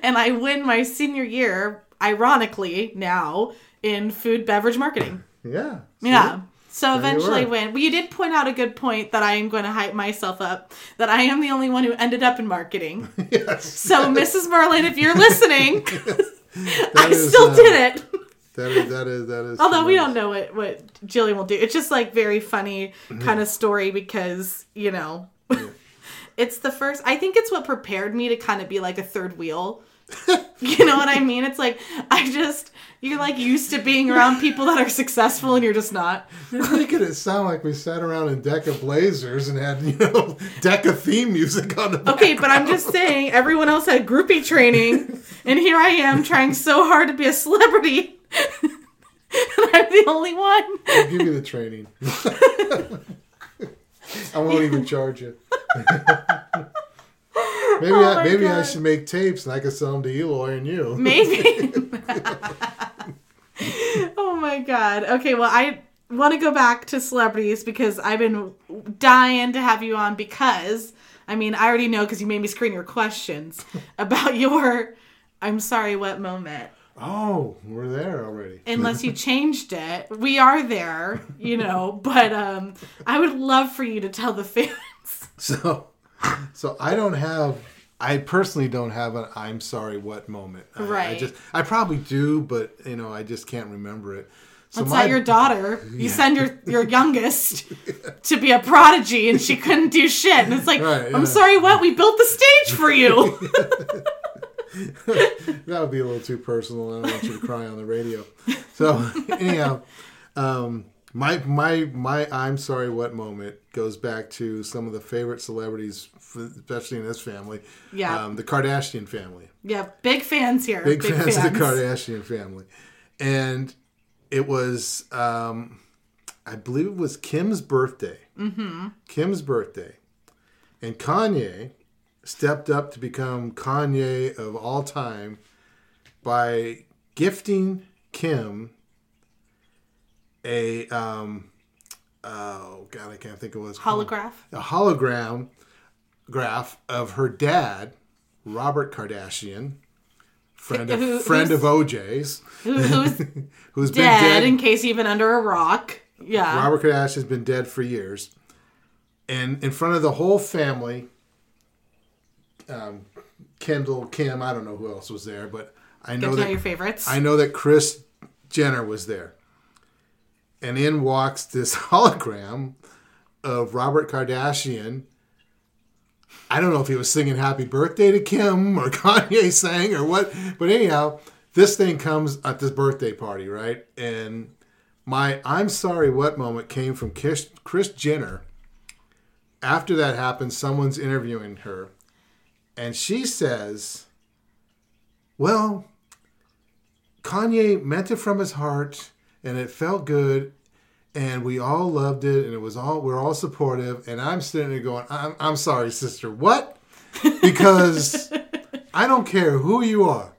and I win my senior year, ironically, now in food beverage marketing. Yeah. see? Yeah. So There eventually win. Well, you did point out a good point that I am going to hype myself up that I am the only one who ended up in marketing. Yes. So, Mrs. Merlin, if you're listening, I is, still uh, did it. That is that is that is. Although we don't know what what Jillian will do. It's just like very funny mm-hmm. kind of story because you know, it's the first. I think it's what prepared me to kind of be like a third wheel. you know what I mean? It's like I just you're like used to being around people that are successful and you're just not. You're making it sound like we sat around in DECA Blazers and had, you know, DECA theme music on the back. Okay, but I'm just saying everyone else had groupie training, and here I am trying so hard to be a celebrity. I'm the only one. I'll give you the training. I won't even charge you. maybe Oh I, maybe I should make tapes and I could sell them to Eloy and you. Maybe. oh my god. Okay, well, I want to go back to celebrities because I've been dying to have you on because, I mean, I already know because you made me screen your questions about your I'm sorry, what moment. Oh, we're there already. unless you changed it. We are there, you know, but um I would love for you to tell the fans. So, so I don't have. I personally don't have an "I'm sorry" what moment. I, I just. I probably do, but you know, I just can't remember it. So It's my- not your daughter. You send your your youngest to be a prodigy and she couldn't do shit. And it's like, Right, I'm sorry, what? We built the stage for you. that would be a little too personal. I don't want you to cry on the radio. So anyhow, um, my my my I'm sorry what moment goes back to some of the favorite celebrities, especially in this family. Yeah. um, the Kardashian family. yeah, big fans here. Big, fans, of the Kardashian family, and it was um, I believe it was Kim's birthday. Mm-hmm. Kim's birthday, and Kanye stepped up to become Kanye of all time by gifting Kim a um oh god I can't think of what it's called. Holograph. a hologram graph of her dad Robert Kardashian friend of, Who- friend of OJ's Who, who's who's been dead, dead in case you've been under a rock. Yeah. Robert Kardashian's been dead for years. And in front of the whole family, um, Kendall, Kim, I don't know who else was there, but I know that your favorites. I know that Kris Jenner was there. And in walks this hologram of Robert Kardashian. I don't know if he was singing happy birthday to Kim or Kanye sang or what. But anyhow, this thing comes at this birthday party, right? And my I'm sorry what moment came from Kris, Kris Jenner. After that happened, someone's interviewing her. And she says, Well, Kanye meant it from his heart and it felt good and we all loved it and it was all we're all supportive and I'm sitting there going I'm, I'm sorry sister what because I don't care who you are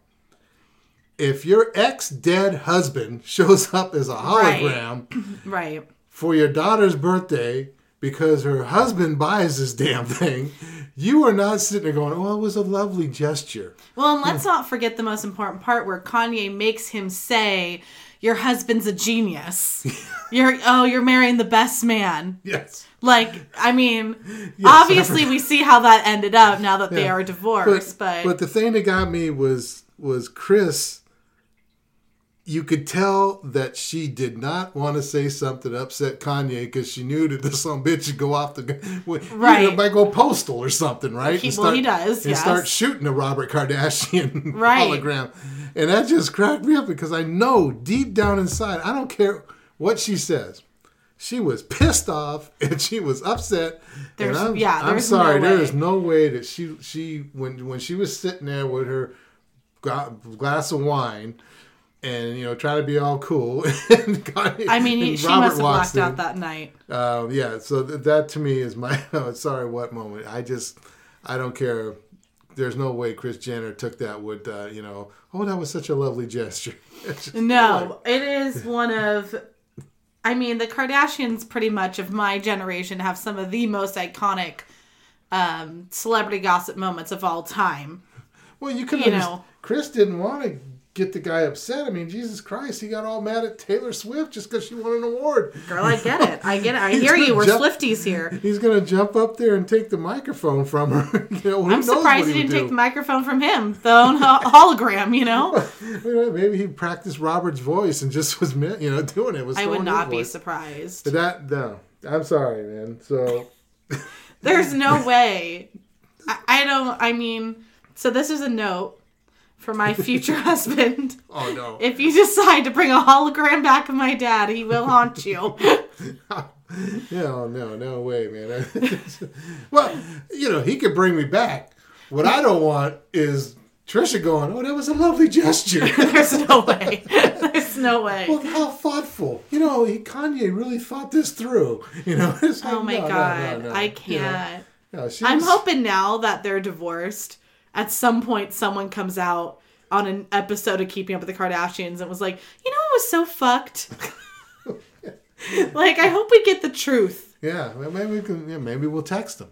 if your ex dead husband shows up as a Right. hologram right. for your daughter's birthday because her husband buys this damn thing you are not sitting there going oh it was a lovely gesture Well, and let's not forget the most important part where Kanye makes him say, "Your husband's a genius. you're oh, you're marrying the best man." yes Like, I mean, Yes, I obviously we see how that ended up now that they are divorced, but, but the thing that got me was was Kris. You could tell that she did not want to say something to upset Kanye because she knew that this some bitch would go off the right. Right. might go postal or something, right? He- And well, he does, and yes. start shooting a Robert Kardashian Right. hologram, and that just cracked me up because I know deep down inside, I don't care what she says. She was pissed off and she was upset. There's- and I'm, yeah, I'm there's no sorry. there way. no way that she she when when she was sitting there with her glass of wine and you know trying to be all cool. I mean, she Robert must have blacked out that night. Um, yeah, so th- that to me is my oh, sorry what moment. I just I don't care. There's no way Kris Jenner took that with uh, you know. Oh, that was such a lovely gesture. No, it is one of. I mean, the Kardashians, pretty much of my generation, have some of the most iconic um, celebrity gossip moments of all time. Well, you can You understand. know. Kris didn't want to get the guy upset. I mean, Jesus Christ, he got all mad at Taylor Swift just because she won an award. Girl, I get it. I get it. I hear you. We're jump- Swifties here. He's gonna jump up there and take the microphone from her. you know, who I'm knows what surprised he didn't take the microphone from him, the own hologram. You know, Maybe he practiced Robert's voice and just was, you know, doing it. Was I would not be voice. surprised. But that no, I'm sorry, man. So There's no way. I, I don't. I mean, so this is a note for my future husband. oh no, If you decide to bring a hologram back of my dad, he will haunt you. no, oh, no, no way, man. well, you know, he could bring me back. What I don't want is Trisha going, "Oh, that was a lovely gesture." There's no way. There's no way. Well, how thoughtful. You know, he, Kanye really thought this through. You know, oh like, Oh my no, god, no, no. I You know, can't. no, she I'm hoping now that they're divorced, at some point someone comes out on an episode of Keeping Up with the Kardashians and was like, you know what was so fucked? like, I hope we get the truth. Yeah, maybe we can. Yeah, maybe we'll text him,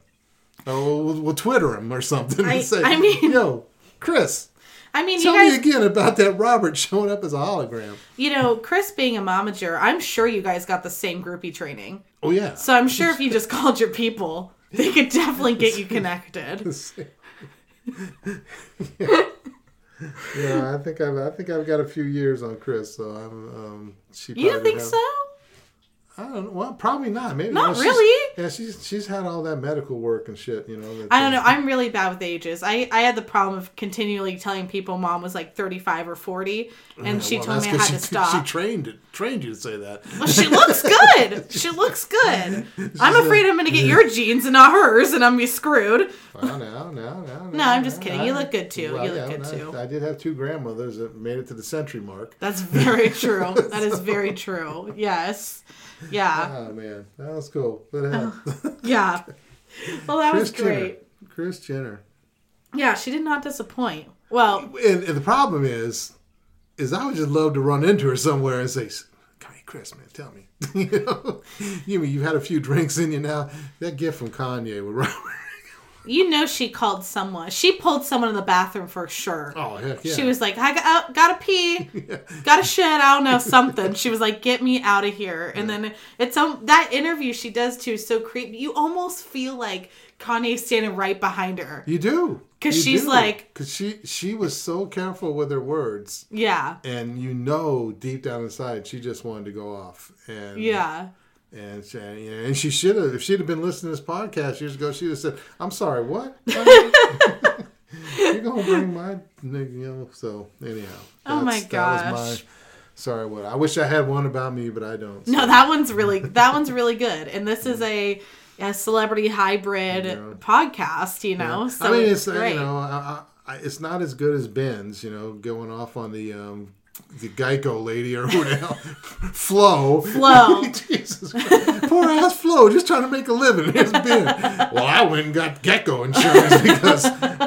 or we'll, we'll, we'll Twitter him or something I- and say, I mean- yo, Kris, I mean, Tell you guys, me again about that Robert showing up as a hologram. you know, Kris being a momager, I'm sure you guys got the same groupie training. Oh yeah. So I'm sure if you just called your people, they could definitely get you connected. yeah, I think I've I think I've got a few years on Kris, so I'm um she You think have- so? I don't know. Well, probably not. Maybe Not well, really. Yeah, she's she's had all that medical work and shit, you know. I don't know. I'm really bad with ages. I, I had the problem of continually telling people mom was like 35 or 40, and Yeah, she well, told me I had she, to stop. She trained trained you to say that. Well, she looks good. She looks good. I'm afraid I'm going to get your genes and not hers, and I'm gonna be screwed. Well, now, now, now. No, No, I'm just kidding. You look good, too. You look good, I- too. I, did have two grandmothers that made it to the century mark. That's very true. That is very true. Yes. Yeah. Oh man, that was cool. Uh, Yeah. Well, that Kris was great. Jenner. Kris Jenner. Yeah, she did not disappoint. Well, And, and the problem is, is I would just love to run into her somewhere and say, "Come here, Kris, man, tell me." you know, you mean you've had a few drinks in you now? That gift from Kanye Robert. You know she called someone. She pulled someone in the bathroom for sure. Oh heck yeah. She was like, I got, uh, gotta pee, gotta shit, I don't know, something. She was like, get me out of here. And then it's um, that interview she does too is so creepy. You almost feel like Kanye's standing right behind her. You do because she's do. like- 'Cause she she was so careful with her words, Yeah. and you know deep down inside she just wanted to go off. And Yeah. And she, and she should have, if she'd have been listening to this podcast years ago, she'd have said, "I'm sorry, what? You're gonna bring my, nigga," you know." So anyhow, Oh my that's- that was gosh. my sorry, what? I wish I had one about me, but I don't. No, that one's really that one's really good. And this is a a celebrity hybrid Yeah. podcast, you know. So I mean, it's, it's, great. you know, I, I, it's not as good as Ben's, you know, going off on the um, the Geico lady or who the hell, Flo. Flo. Jesus Poor ass Flo, just trying to make a living. Here's Ben. Well, I went and got Geico insurance because,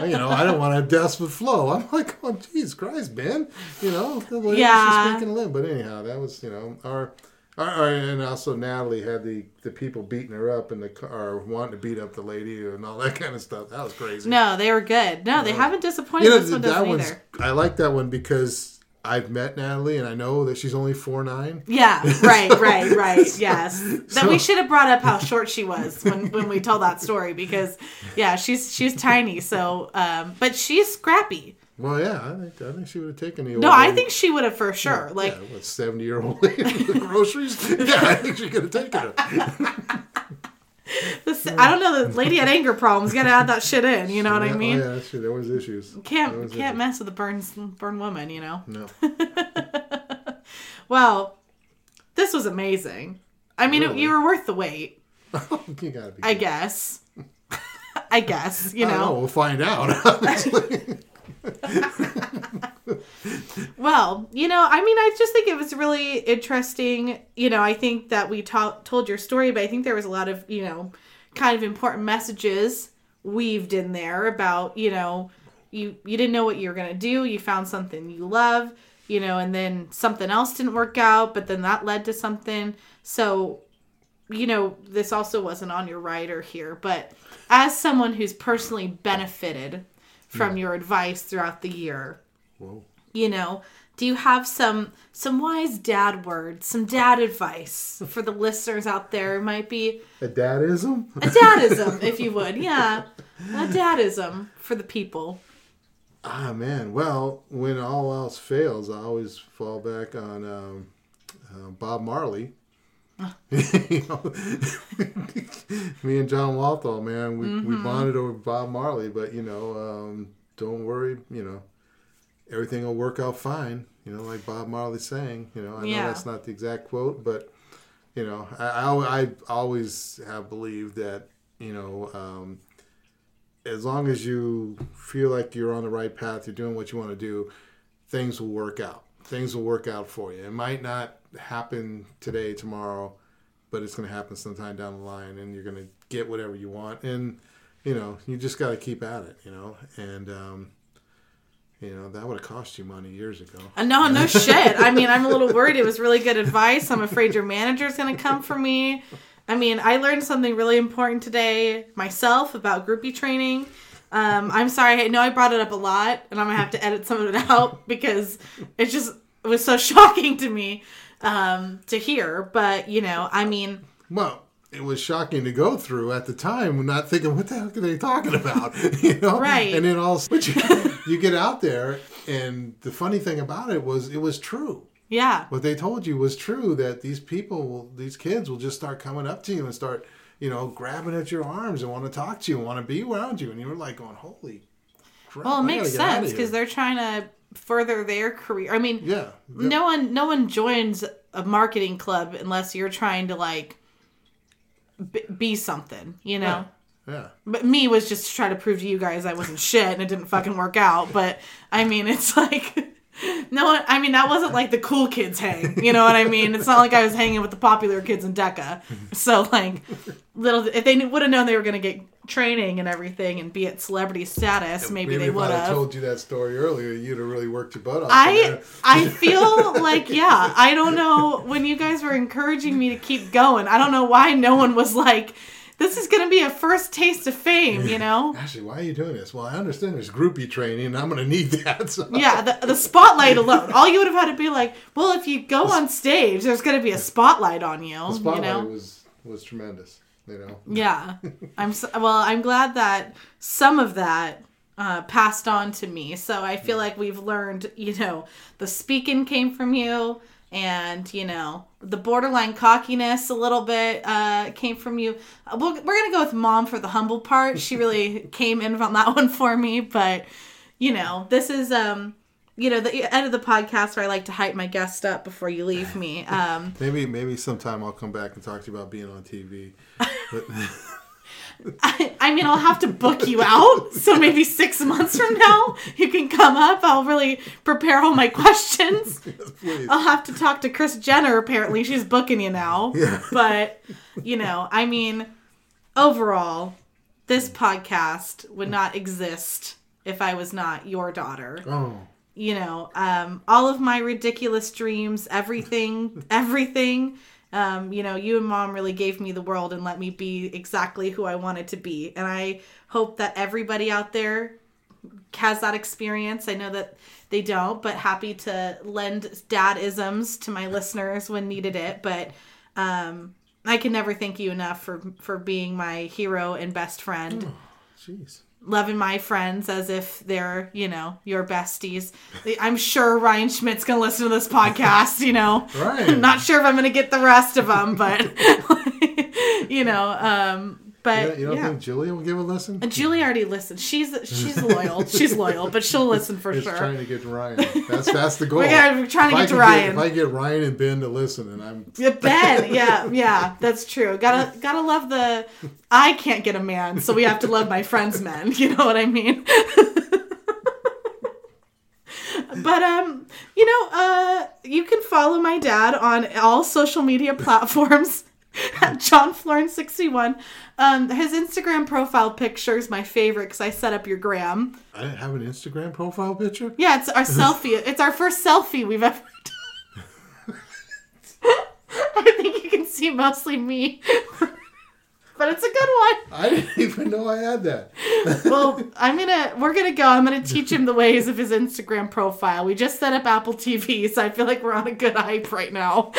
you know, I don't want to have deaths with Flo. I'm like, oh, Jesus Christ, Ben. You know, the lady's Yeah. just making a living. But anyhow, that was, you know, our. our- and also Natalie had the, the people beating her up in the car, wanting to beat up the lady and all that kind of stuff. That was crazy. no, they were good. No, they haven't disappointed. You know, this one that doesn't one's. either. I like that one because I've met Natalie and I know that she's only four nine. Yeah, right, right, right. Yes. That so- we should have brought up how short she was when, when we told that story because yeah, she's she's tiny. So, um, but she's scrappy. Well, yeah, I think I think she would have taken the. No, I think she would have for sure. Like, yeah, what seventy year old lady with groceries? Yeah, I think she could have taken her. This, I don't know. The lady had anger problems. Got to add that shit in. You know what Yeah, I mean? Oh, yeah, that's true. There was issues. Can't was can't issues. mess with a burn burn woman. You know. No, Well, this was amazing. I mean, it, you were worth the wait. you gotta be. I guess. I guess you I know. We'll find out. obviously. Well, you know, I mean, I just think it was really interesting. You know, I think that we ta- told your story, but I think there was a lot of, you know, kind of important messages weaved in there about, you know, you you didn't know what you were going to do, you found something you love, you know, and then something else didn't work out, but then that led to something. So, you know, this also wasn't on your writer here, but as someone who's personally benefited from your advice throughout the year, Whoa. You know do you have some some wise dad words some dad advice for the listeners out there? Who might be A dadism? a dadism if you would yeah. A dadism for the people. Ah man, well, when all else fails, I always fall back on um, uh, Bob Marley. You know, Me and John Walthall, man, we, we bonded over Bob Marley, but you know, um, don't worry, you know, everything will work out fine. You know, like Bob Marley saying, you know, I Yeah. know that's not the exact quote, but you know, I, I, I always have believed that, you know, um, as long as you feel like you're on the right path, you're doing what you want to do, things will work out. Things will work out for you. It might not happen today, tomorrow, but it's going to happen sometime down the line, and you're going to get whatever you want. And you know, you just got to keep at it. You know, and um, you know that would have cost you money years ago. uh, no no shit i mean i'm a little worried it was really good advice i'm afraid your manager's gonna come for me i mean i learned something really important today myself about groupie training Um, I'm sorry. I know I brought it up a lot, and I'm gonna have to edit some of it out because it just it was so shocking to me um, to hear. But you know, I mean, Well, it was shocking to go through at the time, not thinking, what the heck are they talking about? you know? Right. And then all but you, you get out there, and the funny thing about it was, it was true. yeah, What they told you was true that these people, will, these kids will just start coming up to you and start, you know, grabbing at your arms and want to talk to you and want to be around you. And you were like going, holy crap. well, it I makes gotta get outta sense because they're trying to further their career. I mean, Yeah. no one no one joins a marketing club unless you're trying to like b- be something, you know. Yeah. But me was just to try to prove to you guys I wasn't shit and it didn't fucking work out. But I mean, it's like no. I mean, that wasn't like the cool kids hang. You know what I mean? It's not like I was hanging with the popular kids in DECA. So like, little if they would have known they were gonna get training and everything and be at celebrity status, maybe, they if would have. told you that story earlier, you'd have really worked your butt off. I I feel like yeah. I don't know when you guys were encouraging me to keep going. I don't know why no one was like, "This is gonna be a first taste of fame," you know? Actually, why are you doing this? Well, I understand there's groupie training, and I'm going to need that. So. Yeah, the, the spotlight alone. All you would have had to be like, well, if you go on stage, there's gonna be a spotlight on you. The spotlight you know? was was tremendous. You know. Yeah, I'm so, well. I'm glad that some of that uh, passed on to me. So I feel like we've learned. You know, the speaking came from you, and you know, the borderline cockiness a little bit uh, came from you. Uh, We're, we're gonna go with mom for the humble part. She really came in on that one for me. But you know, this is um. You know, the end of the podcast where I like to hype my guest up before you leave me. Um, Maybe maybe sometime I'll come back and talk to you about being on TV. But I, I mean, I'll have to book you out. So maybe six months from now, you can come up. I'll really prepare all my questions. please. I'll have to talk to Kris Jenner. Apparently, she's booking you now. Yeah. But, you know, I mean, overall, this podcast would not exist if I was not your daughter Oh, you know, um, all of my ridiculous dreams, everything, everything. Um, you know, you and mom really gave me the world and let me be exactly who I wanted to be. And I hope that everybody out there has that experience. I know that they don't, but happy to lend dad isms to my listeners when needed it. But um, I can never thank you enough for for being my hero and best friend jeez. Loving my friends as if they're, you know, your besties. I'm sure Ryan Schmidt's going to listen to this podcast, you know. Ryan. Not sure if I'm going to get the rest of them, but, you know, um, but you don't yeah. think Julia will give a listen? And Julie already listened. She's she's loyal. She's loyal, but she'll listen for It's sure. trying to get Ryan. That's that's the goal. We're trying to If get to Ryan. if I get Ryan and Ben to listen, and I'm Yeah, Ben, yeah, yeah, that's true. Gotta gotta love the. I can't get a man, so we have to love my friends' men. You know what I mean? but um, you know, uh, you can follow my dad on all social media platforms at John Floren sixty one. Um, his Instagram profile picture is my favorite because I set up your gram. I didn't have an Instagram profile picture. Yeah, it's our selfie. It's our first selfie we've ever done. I think you can see mostly me. but it's a good one. I didn't even know I had that. Well, I'm gonna we're gonna go. I'm gonna teach him the ways of his Instagram profile. We just set up Apple TV, so I feel like we're on a good hype right now.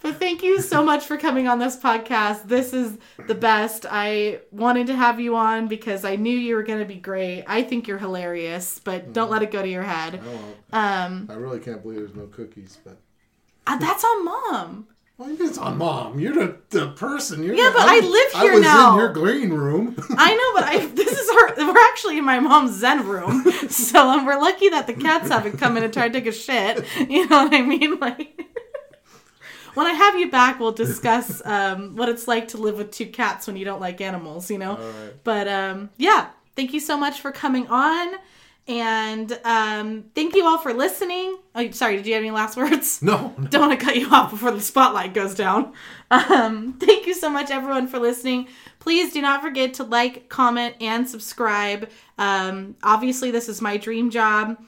But thank you so much for coming on this podcast. This is the best. I wanted to have you on because I knew you were gonna be great. I think you're hilarious, but don't let it go to your head. Well, Um, I really can't believe there's no cookies, but. uh, that's on mom. Well, it's on mom. You're the, the person. You're Yeah, the- but I live I here was now. in your green room. I know, but I this is her. We're actually in my mom's zen room, so um, we're lucky that the cats haven't come in and tried to take a shit. You know what I mean? Like, when I have you back, we'll discuss um, what it's like to live with two cats when you don't like animals. You know. Right. But um, yeah, thank you so much for coming on, and um, thank you all for listening. Oh, sorry. Did you have any last words? No, don't want to cut you off before the spotlight goes down. Um, thank you so much, everyone, for listening. Please do not forget to like, comment, and subscribe. Um, obviously, this is my dream job.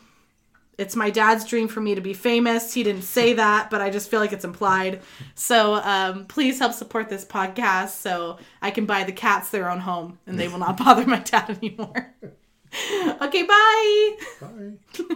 It's my dad's dream for me to be famous. He didn't say that, but I just feel like it's implied. So um, please help support this podcast so I can buy the cats their own home and they will not bother my dad anymore. okay, bye. Bye.